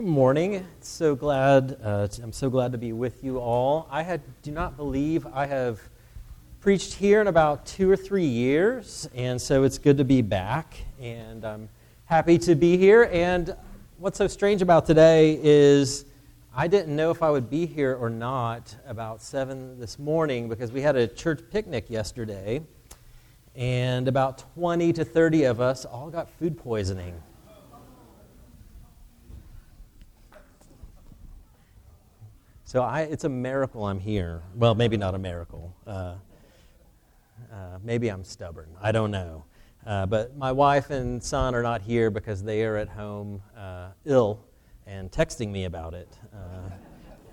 Good morning. So glad. Uh, I'm so glad to be with you all. I had, do not believe I have preached here in about two or three years, and so it's good to be back. And I'm happy to be here. And what's so strange about today is I didn't know if I would be here or not about seven this morning because we had a church picnic yesterday, and about 20 to 30 of us all got food poisoning. So I, it's a miracle I'm here. Well, maybe not a miracle. Uh, uh, maybe I'm stubborn. I don't know. Uh, but my wife and son are not here because they are at home uh, ill and texting me about it. Uh,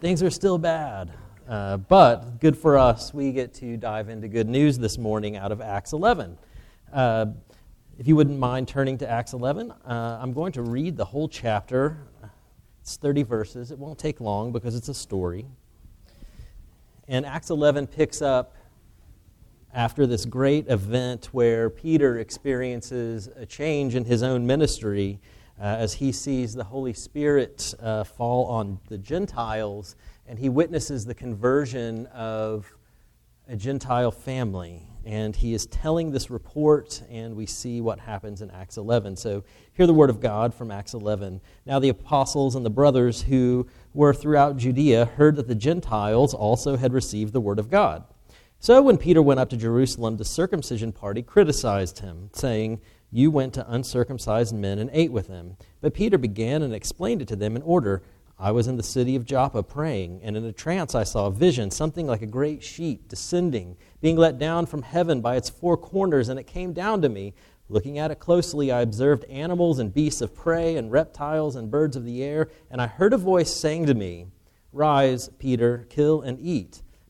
things are still bad. Uh, but good for us, we get to dive into good news this morning out of Acts 11. if you wouldn't mind turning to Acts 11, I'm going to read the whole chapter it's 30 verses. It won't take long because it's a story. And Acts 11 picks up after this great event where Peter experiences a change in his own ministry uh, as he sees the Holy Spirit uh, fall on the Gentiles and he witnesses the conversion of a Gentile family and he is telling this report, and we see what happens in Acts 11. So, hear the word of God from Acts 11. Now, the apostles and the brothers who were throughout Judea heard that the Gentiles also had received the word of God. So, when Peter went up to Jerusalem, the circumcision party criticized him, saying, You went to uncircumcised men and ate with them. But Peter began and explained it to them in order I was in the city of Joppa praying, and in a trance I saw a vision, something like a great sheet descending, being let down from heaven by its four corners, and it came down to me. Looking at it closely, I observed animals and beasts of prey, and reptiles and birds of the air, and I heard a voice saying to me, Rise, Peter, kill and eat.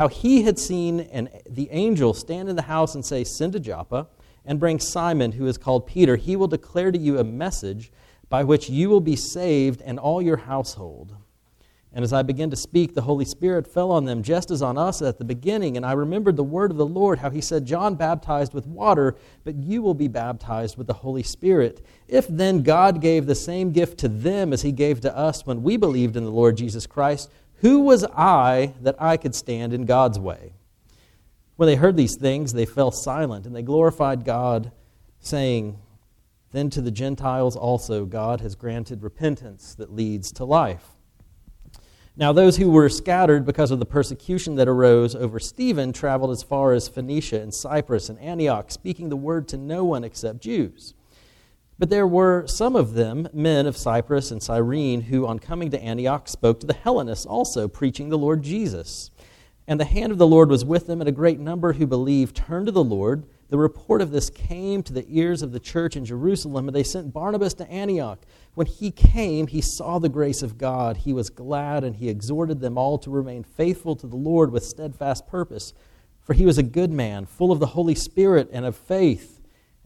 how he had seen an, the angel stand in the house and say, Send to Joppa and bring Simon, who is called Peter. He will declare to you a message by which you will be saved and all your household. And as I began to speak, the Holy Spirit fell on them, just as on us at the beginning. And I remembered the word of the Lord, how he said, John baptized with water, but you will be baptized with the Holy Spirit. If then God gave the same gift to them as he gave to us when we believed in the Lord Jesus Christ, who was I that I could stand in God's way? When they heard these things, they fell silent, and they glorified God, saying, Then to the Gentiles also God has granted repentance that leads to life. Now, those who were scattered because of the persecution that arose over Stephen traveled as far as Phoenicia and Cyprus and Antioch, speaking the word to no one except Jews. But there were some of them, men of Cyprus and Cyrene, who on coming to Antioch spoke to the Hellenists also, preaching the Lord Jesus. And the hand of the Lord was with them, and a great number who believed turned to the Lord. The report of this came to the ears of the church in Jerusalem, and they sent Barnabas to Antioch. When he came, he saw the grace of God. He was glad, and he exhorted them all to remain faithful to the Lord with steadfast purpose. For he was a good man, full of the Holy Spirit and of faith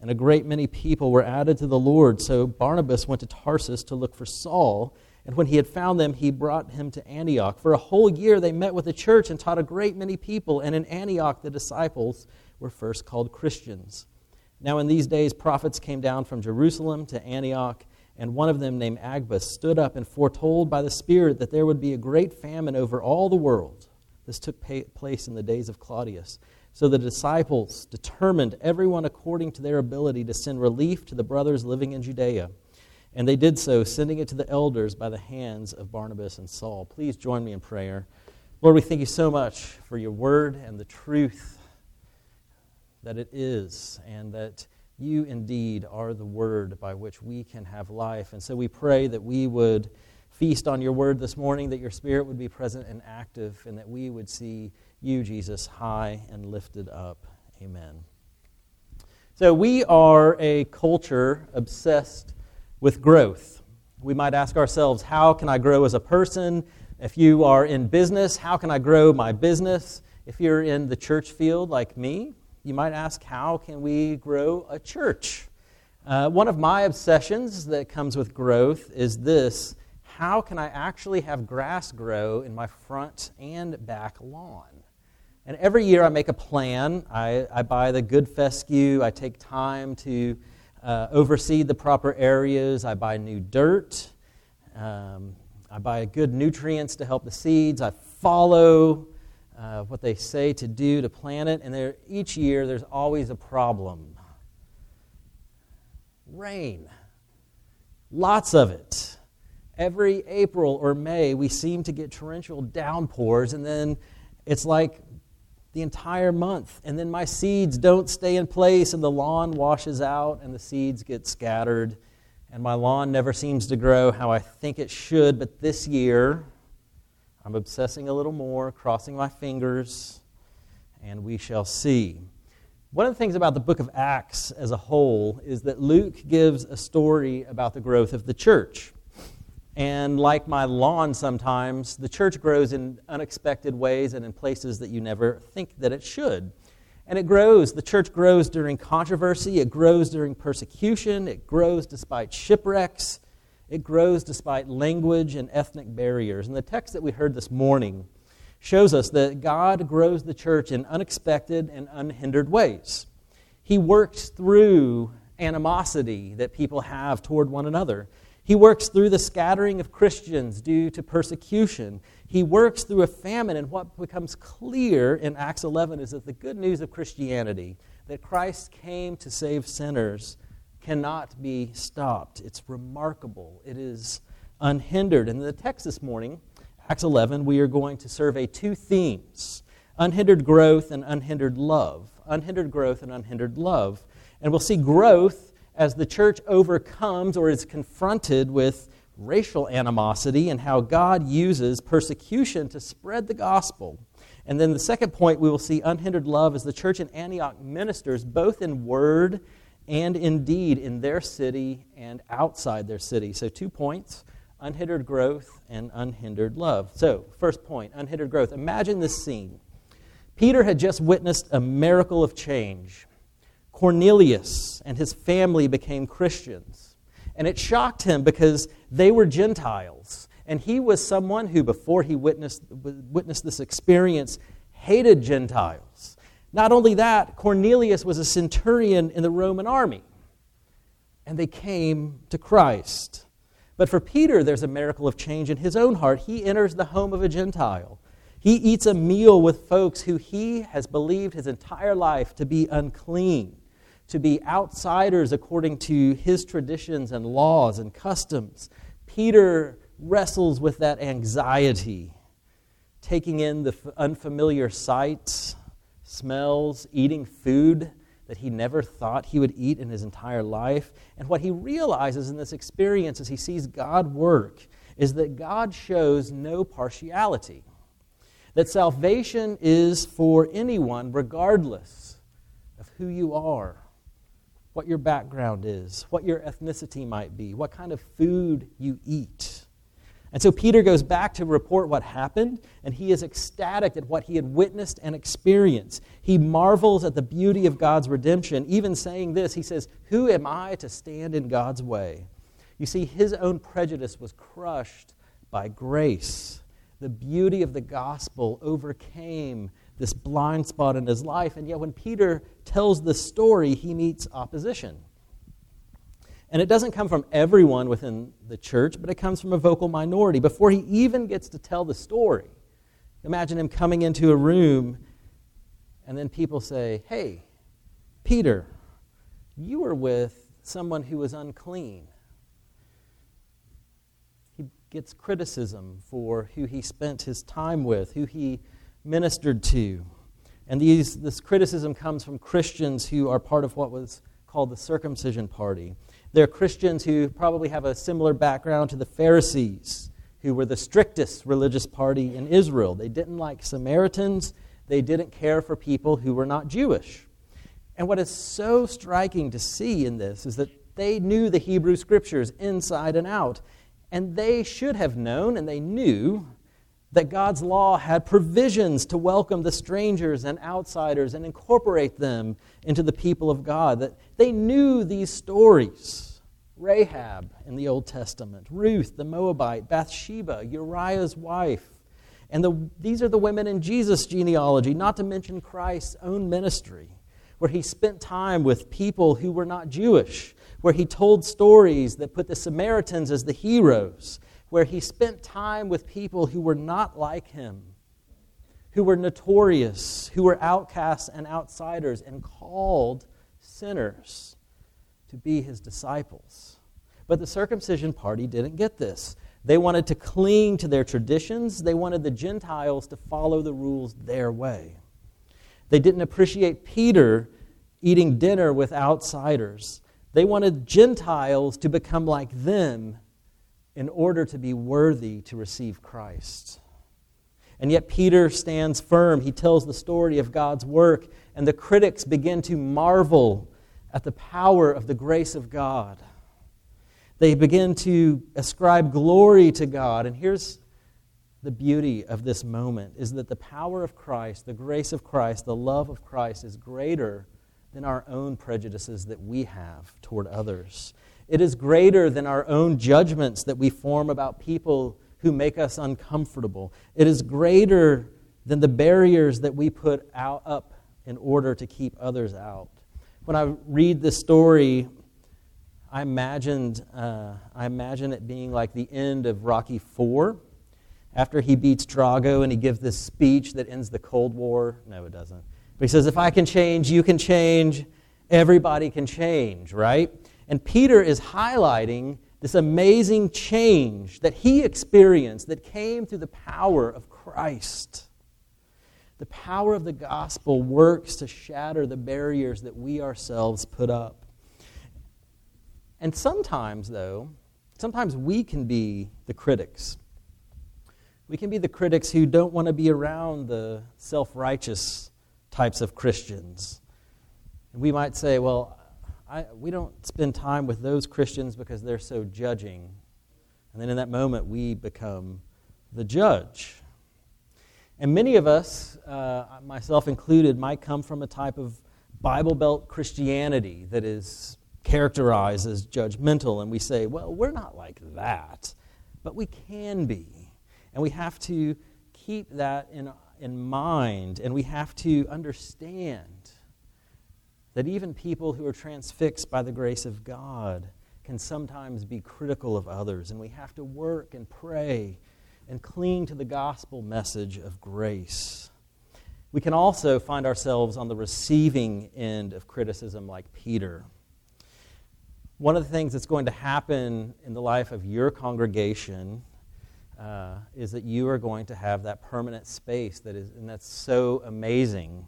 and a great many people were added to the Lord. So Barnabas went to Tarsus to look for Saul. And when he had found them, he brought him to Antioch. For a whole year they met with the church and taught a great many people. And in Antioch, the disciples were first called Christians. Now, in these days, prophets came down from Jerusalem to Antioch, and one of them, named Agabus, stood up and foretold by the Spirit that there would be a great famine over all the world. This took place in the days of Claudius. So the disciples determined, everyone according to their ability, to send relief to the brothers living in Judea. And they did so, sending it to the elders by the hands of Barnabas and Saul. Please join me in prayer. Lord, we thank you so much for your word and the truth that it is, and that you indeed are the word by which we can have life. And so we pray that we would feast on your word this morning, that your spirit would be present and active, and that we would see you, Jesus, high and lifted up. Amen. So, we are a culture obsessed with growth. We might ask ourselves, how can I grow as a person? If you are in business, how can I grow my business? If you're in the church field like me, you might ask, how can we grow a church? Uh, one of my obsessions that comes with growth is this how can I actually have grass grow in my front and back lawn? And every year I make a plan. I, I buy the good fescue, I take time to uh, overseed the proper areas, I buy new dirt. Um, I buy good nutrients to help the seeds. I follow uh, what they say to do to plant it. And there, each year, there's always a problem rain. Lots of it. Every April or May, we seem to get torrential downpours, and then it's like the entire month. And then my seeds don't stay in place, and the lawn washes out, and the seeds get scattered and my lawn never seems to grow how I think it should, but this year I'm obsessing a little more, crossing my fingers, and we shall see. One of the things about the book of Acts as a whole is that Luke gives a story about the growth of the church. And like my lawn sometimes, the church grows in unexpected ways and in places that you never think that it should. And it grows. The church grows during controversy, it grows during persecution, it grows despite shipwrecks, it grows despite language and ethnic barriers. And the text that we heard this morning shows us that God grows the church in unexpected and unhindered ways. He works through animosity that people have toward one another. He works through the scattering of Christians due to persecution. He works through a famine, and what becomes clear in Acts 11 is that the good news of Christianity, that Christ came to save sinners, cannot be stopped. It's remarkable, it is unhindered. And in the text this morning, Acts 11, we are going to survey two themes unhindered growth and unhindered love. Unhindered growth and unhindered love. And we'll see growth as the church overcomes or is confronted with racial animosity and how God uses persecution to spread the gospel. And then the second point, we will see unhindered love as the church in Antioch ministers both in word and in deed in their city and outside their city. So, two points unhindered growth and unhindered love. So, first point unhindered growth. Imagine this scene. Peter had just witnessed a miracle of change. Cornelius and his family became Christians. And it shocked him because they were Gentiles. And he was someone who, before he witnessed, witnessed this experience, hated Gentiles. Not only that, Cornelius was a centurion in the Roman army. And they came to Christ. But for Peter, there's a miracle of change in his own heart. He enters the home of a Gentile. He eats a meal with folks who he has believed his entire life to be unclean to be outsiders according to his traditions and laws and customs. Peter wrestles with that anxiety, taking in the unfamiliar sights, smells, eating food that he never thought he would eat in his entire life. And what he realizes in this experience as he sees God work is that God shows no partiality. That salvation is for anyone, regardless of who you are what your background is, what your ethnicity might be, what kind of food you eat. And so Peter goes back to report what happened, and he is ecstatic at what he had witnessed and experienced. He marvels at the beauty of God's redemption, even saying this He says, Who am I to stand in God's way? You see, his own prejudice was crushed by grace. The beauty of the gospel overcame this blind spot in his life. And yet, when Peter tells the story, he meets opposition. And it doesn't come from everyone within the church, but it comes from a vocal minority. Before he even gets to tell the story, imagine him coming into a room, and then people say, Hey, Peter, you were with someone who was unclean. He gets criticism for who he spent his time with, who he ministered to. And these, this criticism comes from Christians who are part of what was called the circumcision party. They're Christians who probably have a similar background to the Pharisees, who were the strictest religious party in Israel. They didn't like Samaritans, they didn't care for people who were not Jewish. And what is so striking to see in this is that they knew the Hebrew scriptures inside and out. And they should have known, and they knew that God's law had provisions to welcome the strangers and outsiders and incorporate them into the people of God, that they knew these stories. Rahab in the Old Testament, Ruth the Moabite, Bathsheba, Uriah's wife. And the, these are the women in Jesus' genealogy, not to mention Christ's own ministry, where he spent time with people who were not Jewish, where he told stories that put the Samaritans as the heroes, where he spent time with people who were not like him, who were notorious, who were outcasts and outsiders, and called sinners to be his disciples. But the circumcision party didn't get this. They wanted to cling to their traditions, they wanted the Gentiles to follow the rules their way. They didn't appreciate Peter eating dinner with outsiders. They wanted Gentiles to become like them in order to be worthy to receive Christ. And yet, Peter stands firm. He tells the story of God's work, and the critics begin to marvel at the power of the grace of God. They begin to ascribe glory to God. And here's the beauty of this moment is that the power of Christ, the grace of Christ, the love of Christ is greater than our own prejudices that we have toward others. It is greater than our own judgments that we form about people who make us uncomfortable. It is greater than the barriers that we put out, up in order to keep others out. When I read this story, I imagined, uh, I imagine it being like the end of Rocky Four, after he beats Drago and he gives this speech that ends the Cold War. No, it doesn't. But he says, "If I can change, you can change. Everybody can change." Right? And Peter is highlighting this amazing change that he experienced that came through the power of Christ. The power of the gospel works to shatter the barriers that we ourselves put up. And sometimes, though, sometimes we can be the critics. We can be the critics who don't want to be around the self righteous types of Christians. And we might say, well, I, we don't spend time with those Christians because they're so judging. And then in that moment, we become the judge. And many of us, uh, myself included, might come from a type of Bible Belt Christianity that is characterized as judgmental. And we say, well, we're not like that. But we can be. And we have to keep that in, in mind. And we have to understand that even people who are transfixed by the grace of God can sometimes be critical of others, and we have to work and pray and cling to the gospel message of grace. We can also find ourselves on the receiving end of criticism, like Peter. One of the things that's going to happen in the life of your congregation uh, is that you are going to have that permanent space that is, and that's so amazing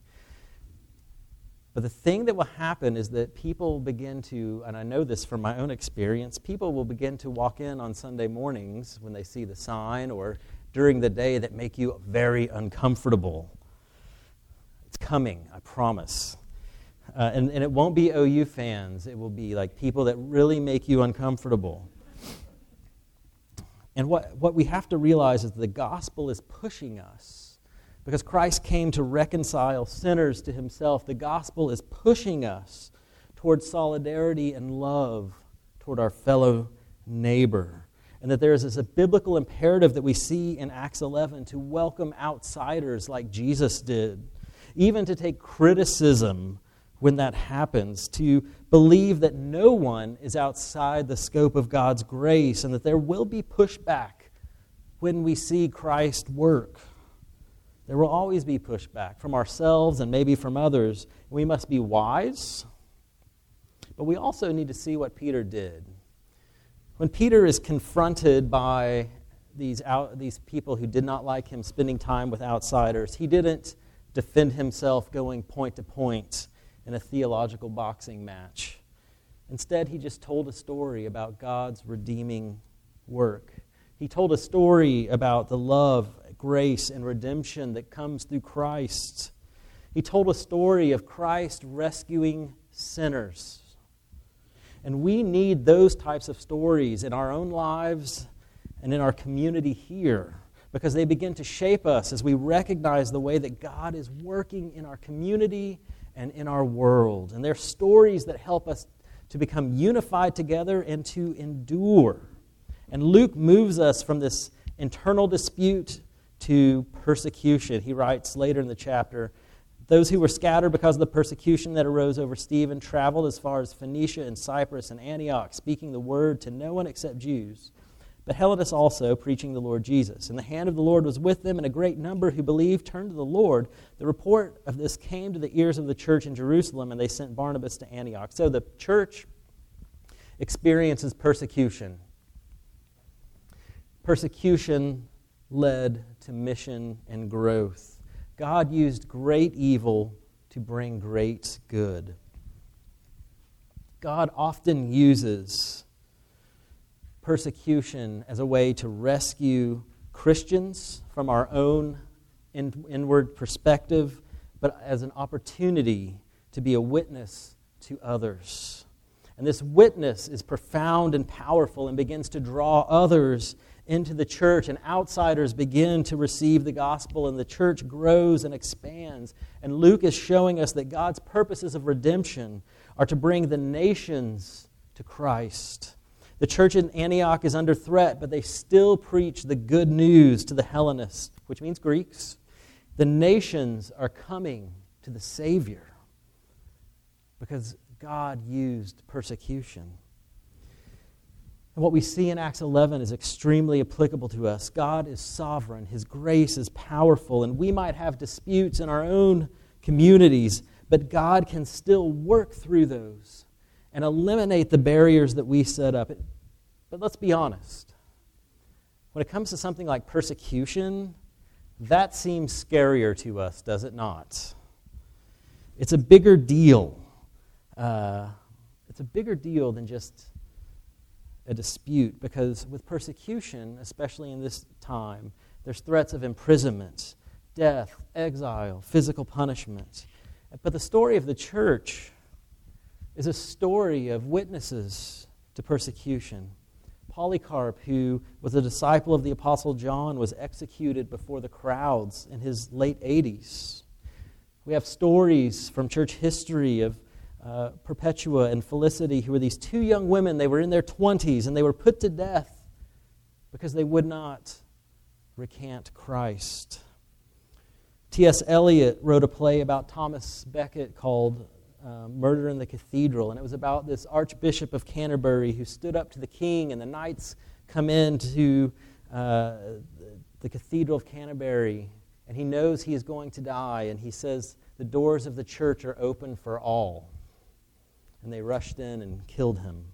but the thing that will happen is that people begin to, and I know this from my own experience, people will begin to walk in on Sunday mornings when they see the sign or during the day that make you very uncomfortable. It's coming, I promise. Uh, and, and it won't be OU fans, it will be like people that really make you uncomfortable. And what, what we have to realize is the gospel is pushing us because Christ came to reconcile sinners to himself. The gospel is pushing us towards solidarity and love toward our fellow neighbor. And that there is this a biblical imperative that we see in Acts 11 to welcome outsiders like Jesus did, even to take criticism when that happens, to believe that no one is outside the scope of God's grace, and that there will be pushback when we see Christ work. There will always be pushback from ourselves and maybe from others. We must be wise, but we also need to see what Peter did. When Peter is confronted by these, out, these people who did not like him spending time with outsiders, he didn't defend himself going point to point in a theological boxing match. Instead, he just told a story about God's redeeming work. He told a story about the love grace and redemption that comes through Christ. He told a story of Christ rescuing sinners. And we need those types of stories in our own lives and in our community here because they begin to shape us as we recognize the way that God is working in our community and in our world. And they're stories that help us to become unified together and to endure. And Luke moves us from this internal dispute to persecution. He writes later in the chapter Those who were scattered because of the persecution that arose over Stephen traveled as far as Phoenicia and Cyprus and Antioch, speaking the word to no one except Jews. But Hellenists also, preaching the Lord Jesus. And the hand of the Lord was with them, and a great number who believed turned to the Lord. The report of this came to the ears of the church in Jerusalem, and they sent Barnabas to Antioch. So the church experiences persecution. Persecution led to mission and growth. God used great evil to bring great good. God often uses persecution as a way to rescue Christians from our own in, inward perspective, but as an opportunity to be a witness to others. And this witness is profound and powerful and begins to draw others into the church, and outsiders begin to receive the gospel, and the church grows and expands. And Luke is showing us that God's purposes of redemption are to bring the nations to Christ. The church in Antioch is under threat, but they still preach the good news to the Hellenists, which means Greeks. The nations are coming to the Savior because God used persecution. And what we see in Acts 11 is extremely applicable to us. God is sovereign, His grace is powerful, and we might have disputes in our own communities, but God can still work through those and eliminate the barriers that we set up. But let's be honest. When it comes to something like persecution, that seems scarier to us, does it not? It's a bigger deal. Uh, it's a bigger deal than just a dispute because with persecution, especially in this time, there's threats of imprisonment, death, exile, physical punishment. But the story of the church is a story of witnesses to persecution. Polycarp, who was a disciple of the Apostle John, was executed before the crowds in his late 80s. We have stories from church history of uh, Perpetua and Felicity, who were these two young women. They were in their 20s and they were put to death because they would not recant Christ. T.S. Eliot wrote a play about Thomas Becket called uh, Murder in the Cathedral, and it was about this Archbishop of Canterbury who stood up to the king, and the knights come into uh, the Cathedral of Canterbury, and he knows he is going to die, and he says, The doors of the church are open for all. And they rushed in and killed him.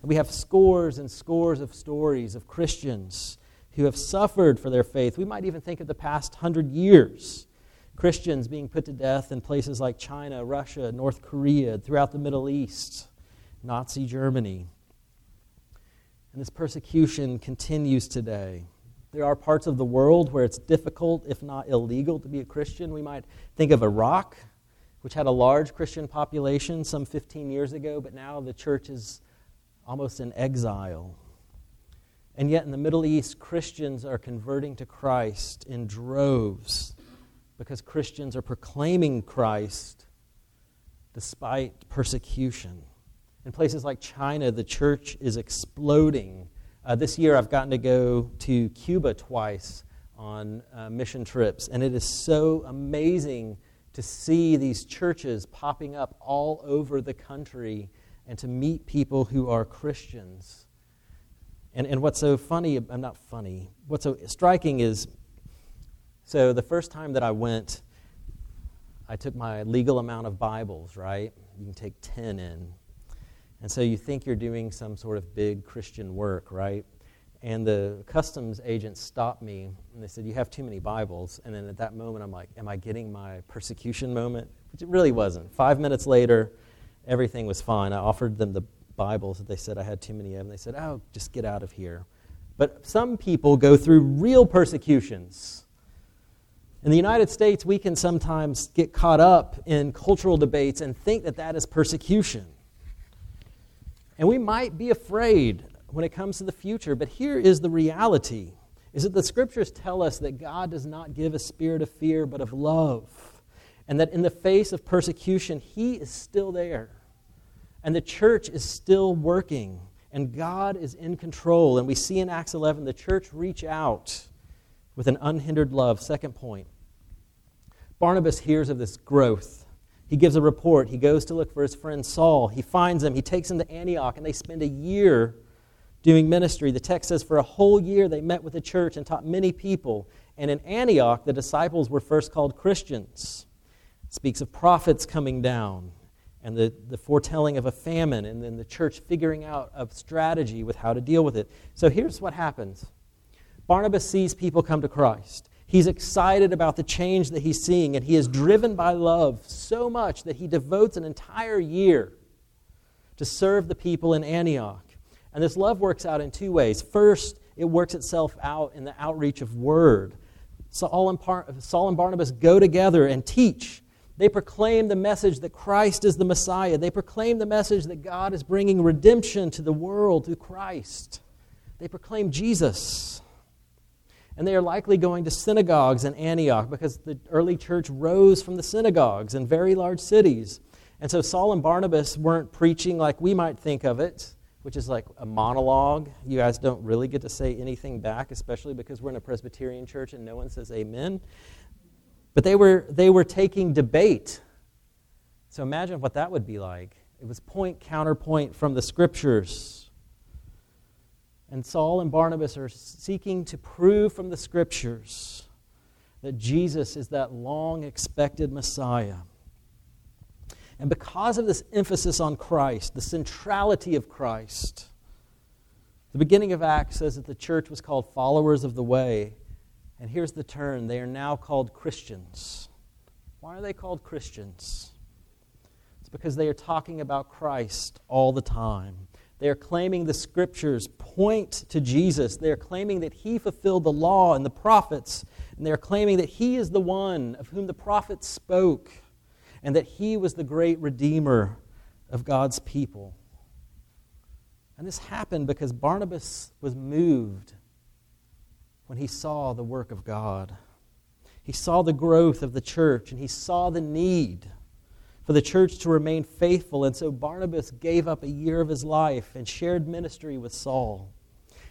And we have scores and scores of stories of Christians who have suffered for their faith. We might even think of the past hundred years Christians being put to death in places like China, Russia, North Korea, throughout the Middle East, Nazi Germany. And this persecution continues today. There are parts of the world where it's difficult, if not illegal, to be a Christian. We might think of Iraq, which had a large Christian population some 15 years ago, but now the church is almost in exile. And yet, in the Middle East, Christians are converting to Christ in droves because Christians are proclaiming Christ despite persecution. In places like China, the church is exploding. Uh, this year, I've gotten to go to Cuba twice on uh, mission trips, and it is so amazing to see these churches popping up all over the country and to meet people who are Christians. And, and what's so funny, I'm not funny, what's so striking is so the first time that I went, I took my legal amount of Bibles, right? You can take 10 in. And so you think you're doing some sort of big Christian work, right? And the customs agent stopped me and they said, You have too many Bibles. And then at that moment, I'm like, Am I getting my persecution moment? Which it really wasn't. Five minutes later, everything was fine. I offered them the Bibles that they said I had too many of. And they said, Oh, just get out of here. But some people go through real persecutions in the United States, we can sometimes get caught up in cultural debates and think that that is persecution. And we might be afraid when it comes to the future, but here is the reality is that the scriptures tell us that God does not give a spirit of fear, but of love. And that in the face of persecution, He is still there. And the church is still working. And God is in control. And we see in Acts 11 the church reach out with an unhindered love. Second point Barnabas hears of this growth. He gives a report. He goes to look for his friend Saul. He finds him. He takes him to Antioch, and they spend a year doing ministry. The text says for a whole year they met with the church and taught many people. And in Antioch, the disciples were first called Christians. It speaks of prophets coming down and the, the foretelling of a famine, and then the church figuring out a strategy with how to deal with it. So here's what happens Barnabas sees people come to Christ. He's excited about the change that he's seeing, and he is driven by love so much that he devotes an entire year to serve the people in Antioch. And this love works out in two ways. First, it works itself out in the outreach of word. Saul and, and Barnabas go together and teach. They proclaim the message that Christ is the Messiah. They proclaim the message that God is bringing redemption to the world through Christ. They proclaim Jesus. And they are likely going to synagogues in Antioch because the early church rose from the synagogues in very large cities. And so Saul and Barnabas weren't preaching like we might think of it which is like a monologue. You guys don't really get to say anything back, especially because we're in a Presbyterian church and no one says amen. But they were, they were taking debate. So imagine what that would be like. It was point counterpoint from the scriptures. And Saul and Barnabas are seeking to prove from the scriptures that Jesus is that long expected Messiah. And because of this emphasis on Christ, the centrality of Christ, the beginning of Acts says that the church was called followers of the way. And here's the turn they are now called Christians. Why are they called Christians? It's because they are talking about Christ all the time. They are claiming the scriptures point to Jesus. They are claiming that he fulfilled the law and the prophets. And they are claiming that he is the one of whom the prophets spoke and that he was the great redeemer of God's people. And this happened because Barnabas was moved when he saw the work of God. He saw the growth of the church and he saw the need for the church to remain faithful. And so Barnabas gave up a year of his life and shared ministry with Saul.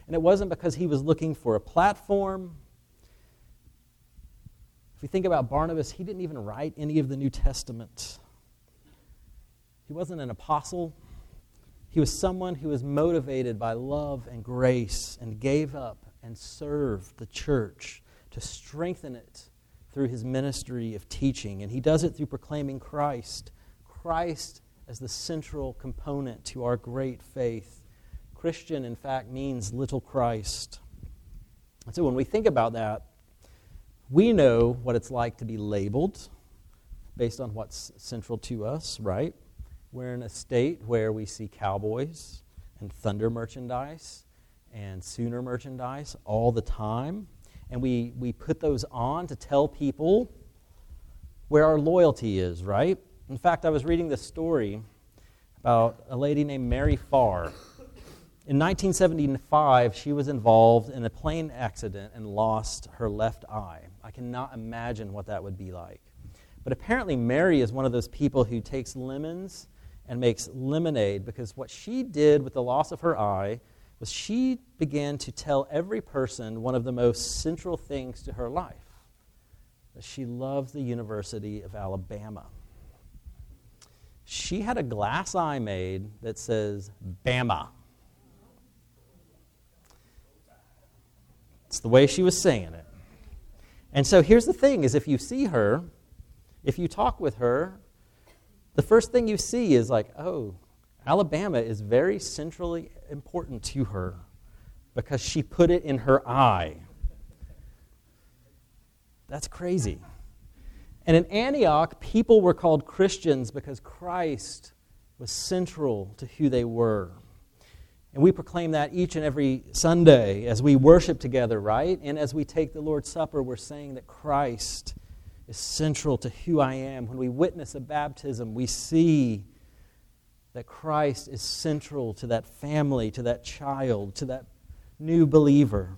And it wasn't because he was looking for a platform we think about Barnabas, he didn't even write any of the New Testament. He wasn't an apostle. He was someone who was motivated by love and grace and gave up and served the church to strengthen it through his ministry of teaching. And he does it through proclaiming Christ. Christ as the central component to our great faith. Christian, in fact, means little Christ. And so when we think about that, we know what it's like to be labeled based on what's central to us, right? We're in a state where we see cowboys and thunder merchandise and sooner merchandise all the time. And we, we put those on to tell people where our loyalty is, right? In fact, I was reading this story about a lady named Mary Farr. In 1975, she was involved in a plane accident and lost her left eye. I cannot imagine what that would be like. But apparently, Mary is one of those people who takes lemons and makes lemonade because what she did with the loss of her eye was she began to tell every person one of the most central things to her life that she loved the University of Alabama. She had a glass eye made that says Bama It's the way she was saying it. And so here's the thing is if you see her, if you talk with her, the first thing you see is like, oh, Alabama is very centrally important to her because she put it in her eye. That's crazy. And in Antioch, people were called Christians because Christ was central to who they were. And we proclaim that each and every Sunday as we worship together, right? And as we take the Lord's Supper, we're saying that Christ is central to who I am. When we witness a baptism, we see that Christ is central to that family, to that child, to that new believer.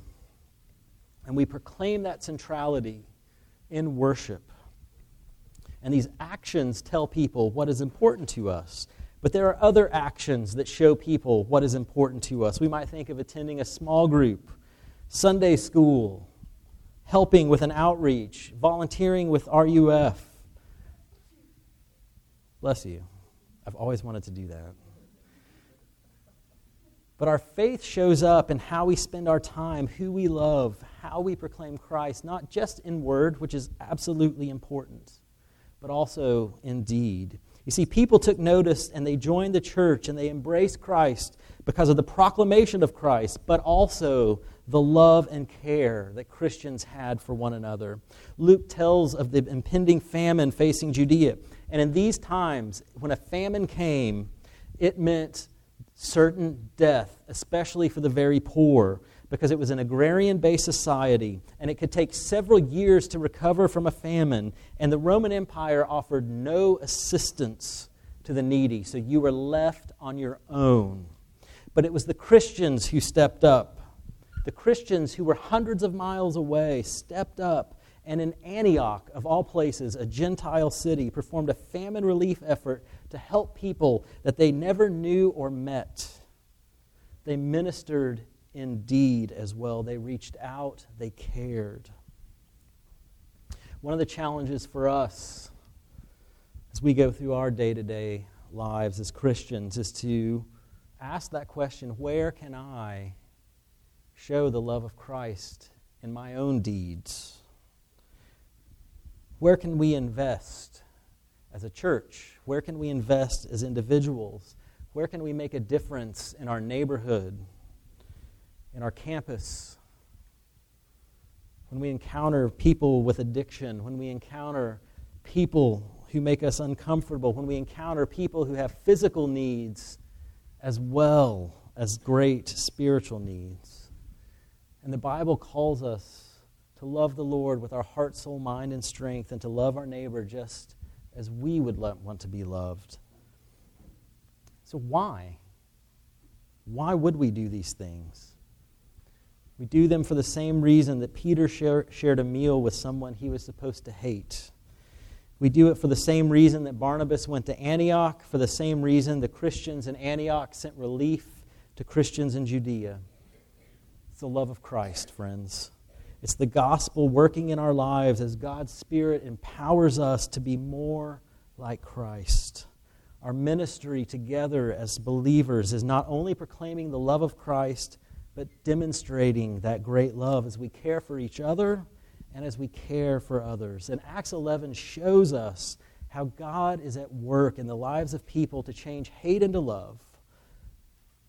And we proclaim that centrality in worship. And these actions tell people what is important to us. But there are other actions that show people what is important to us. We might think of attending a small group, Sunday school, helping with an outreach, volunteering with RUF. Bless you. I've always wanted to do that. But our faith shows up in how we spend our time, who we love, how we proclaim Christ, not just in word, which is absolutely important, but also in deed. You see, people took notice and they joined the church and they embraced Christ because of the proclamation of Christ, but also the love and care that Christians had for one another. Luke tells of the impending famine facing Judea. And in these times, when a famine came, it meant certain death, especially for the very poor, because it was an agrarian based society and it could take several years to recover from a famine. And the Roman Empire offered no assistance to the needy, so you were left on your own. But it was the Christians who stepped up. The Christians who were hundreds of miles away stepped up and in Antioch, of all places, a Gentile city, performed a famine relief effort to help people that they never knew or met. They ministered in deed as well. They reached out, they cared. One of the challenges for us as we go through our day to day lives as Christians is to ask that question where can I show the love of Christ in my own deeds? Where can we invest as a church? Where can we invest as individuals? Where can we make a difference in our neighborhood, in our campus? When we encounter people with addiction, when we encounter people who make us uncomfortable, when we encounter people who have physical needs as well as great spiritual needs. And the Bible calls us to love the Lord with our heart, soul, mind, and strength, and to love our neighbor just as we would want to be loved. So, why? Why would we do these things? We do them for the same reason that Peter share, shared a meal with someone he was supposed to hate. We do it for the same reason that Barnabas went to Antioch, for the same reason the Christians in Antioch sent relief to Christians in Judea. It's the love of Christ, friends. It's the gospel working in our lives as God's Spirit empowers us to be more like Christ. Our ministry together as believers is not only proclaiming the love of Christ, but demonstrating that great love as we care for each other and as we care for others. And Acts 11 shows us how God is at work in the lives of people to change hate into love,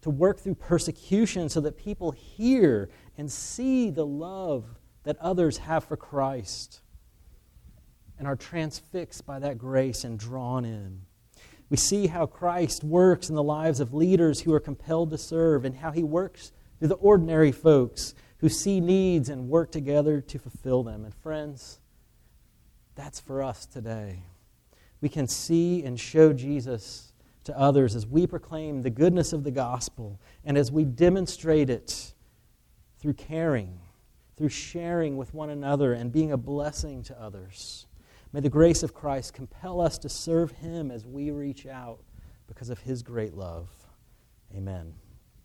to work through persecution so that people hear and see the love that others have for Christ and are transfixed by that grace and drawn in. We see how Christ works in the lives of leaders who are compelled to serve and how he works through the ordinary folks who see needs and work together to fulfill them. And friends, that's for us today. We can see and show Jesus to others as we proclaim the goodness of the gospel and as we demonstrate it through caring through sharing with one another and being a blessing to others. May the grace of Christ compel us to serve Him as we reach out because of His great love. Amen.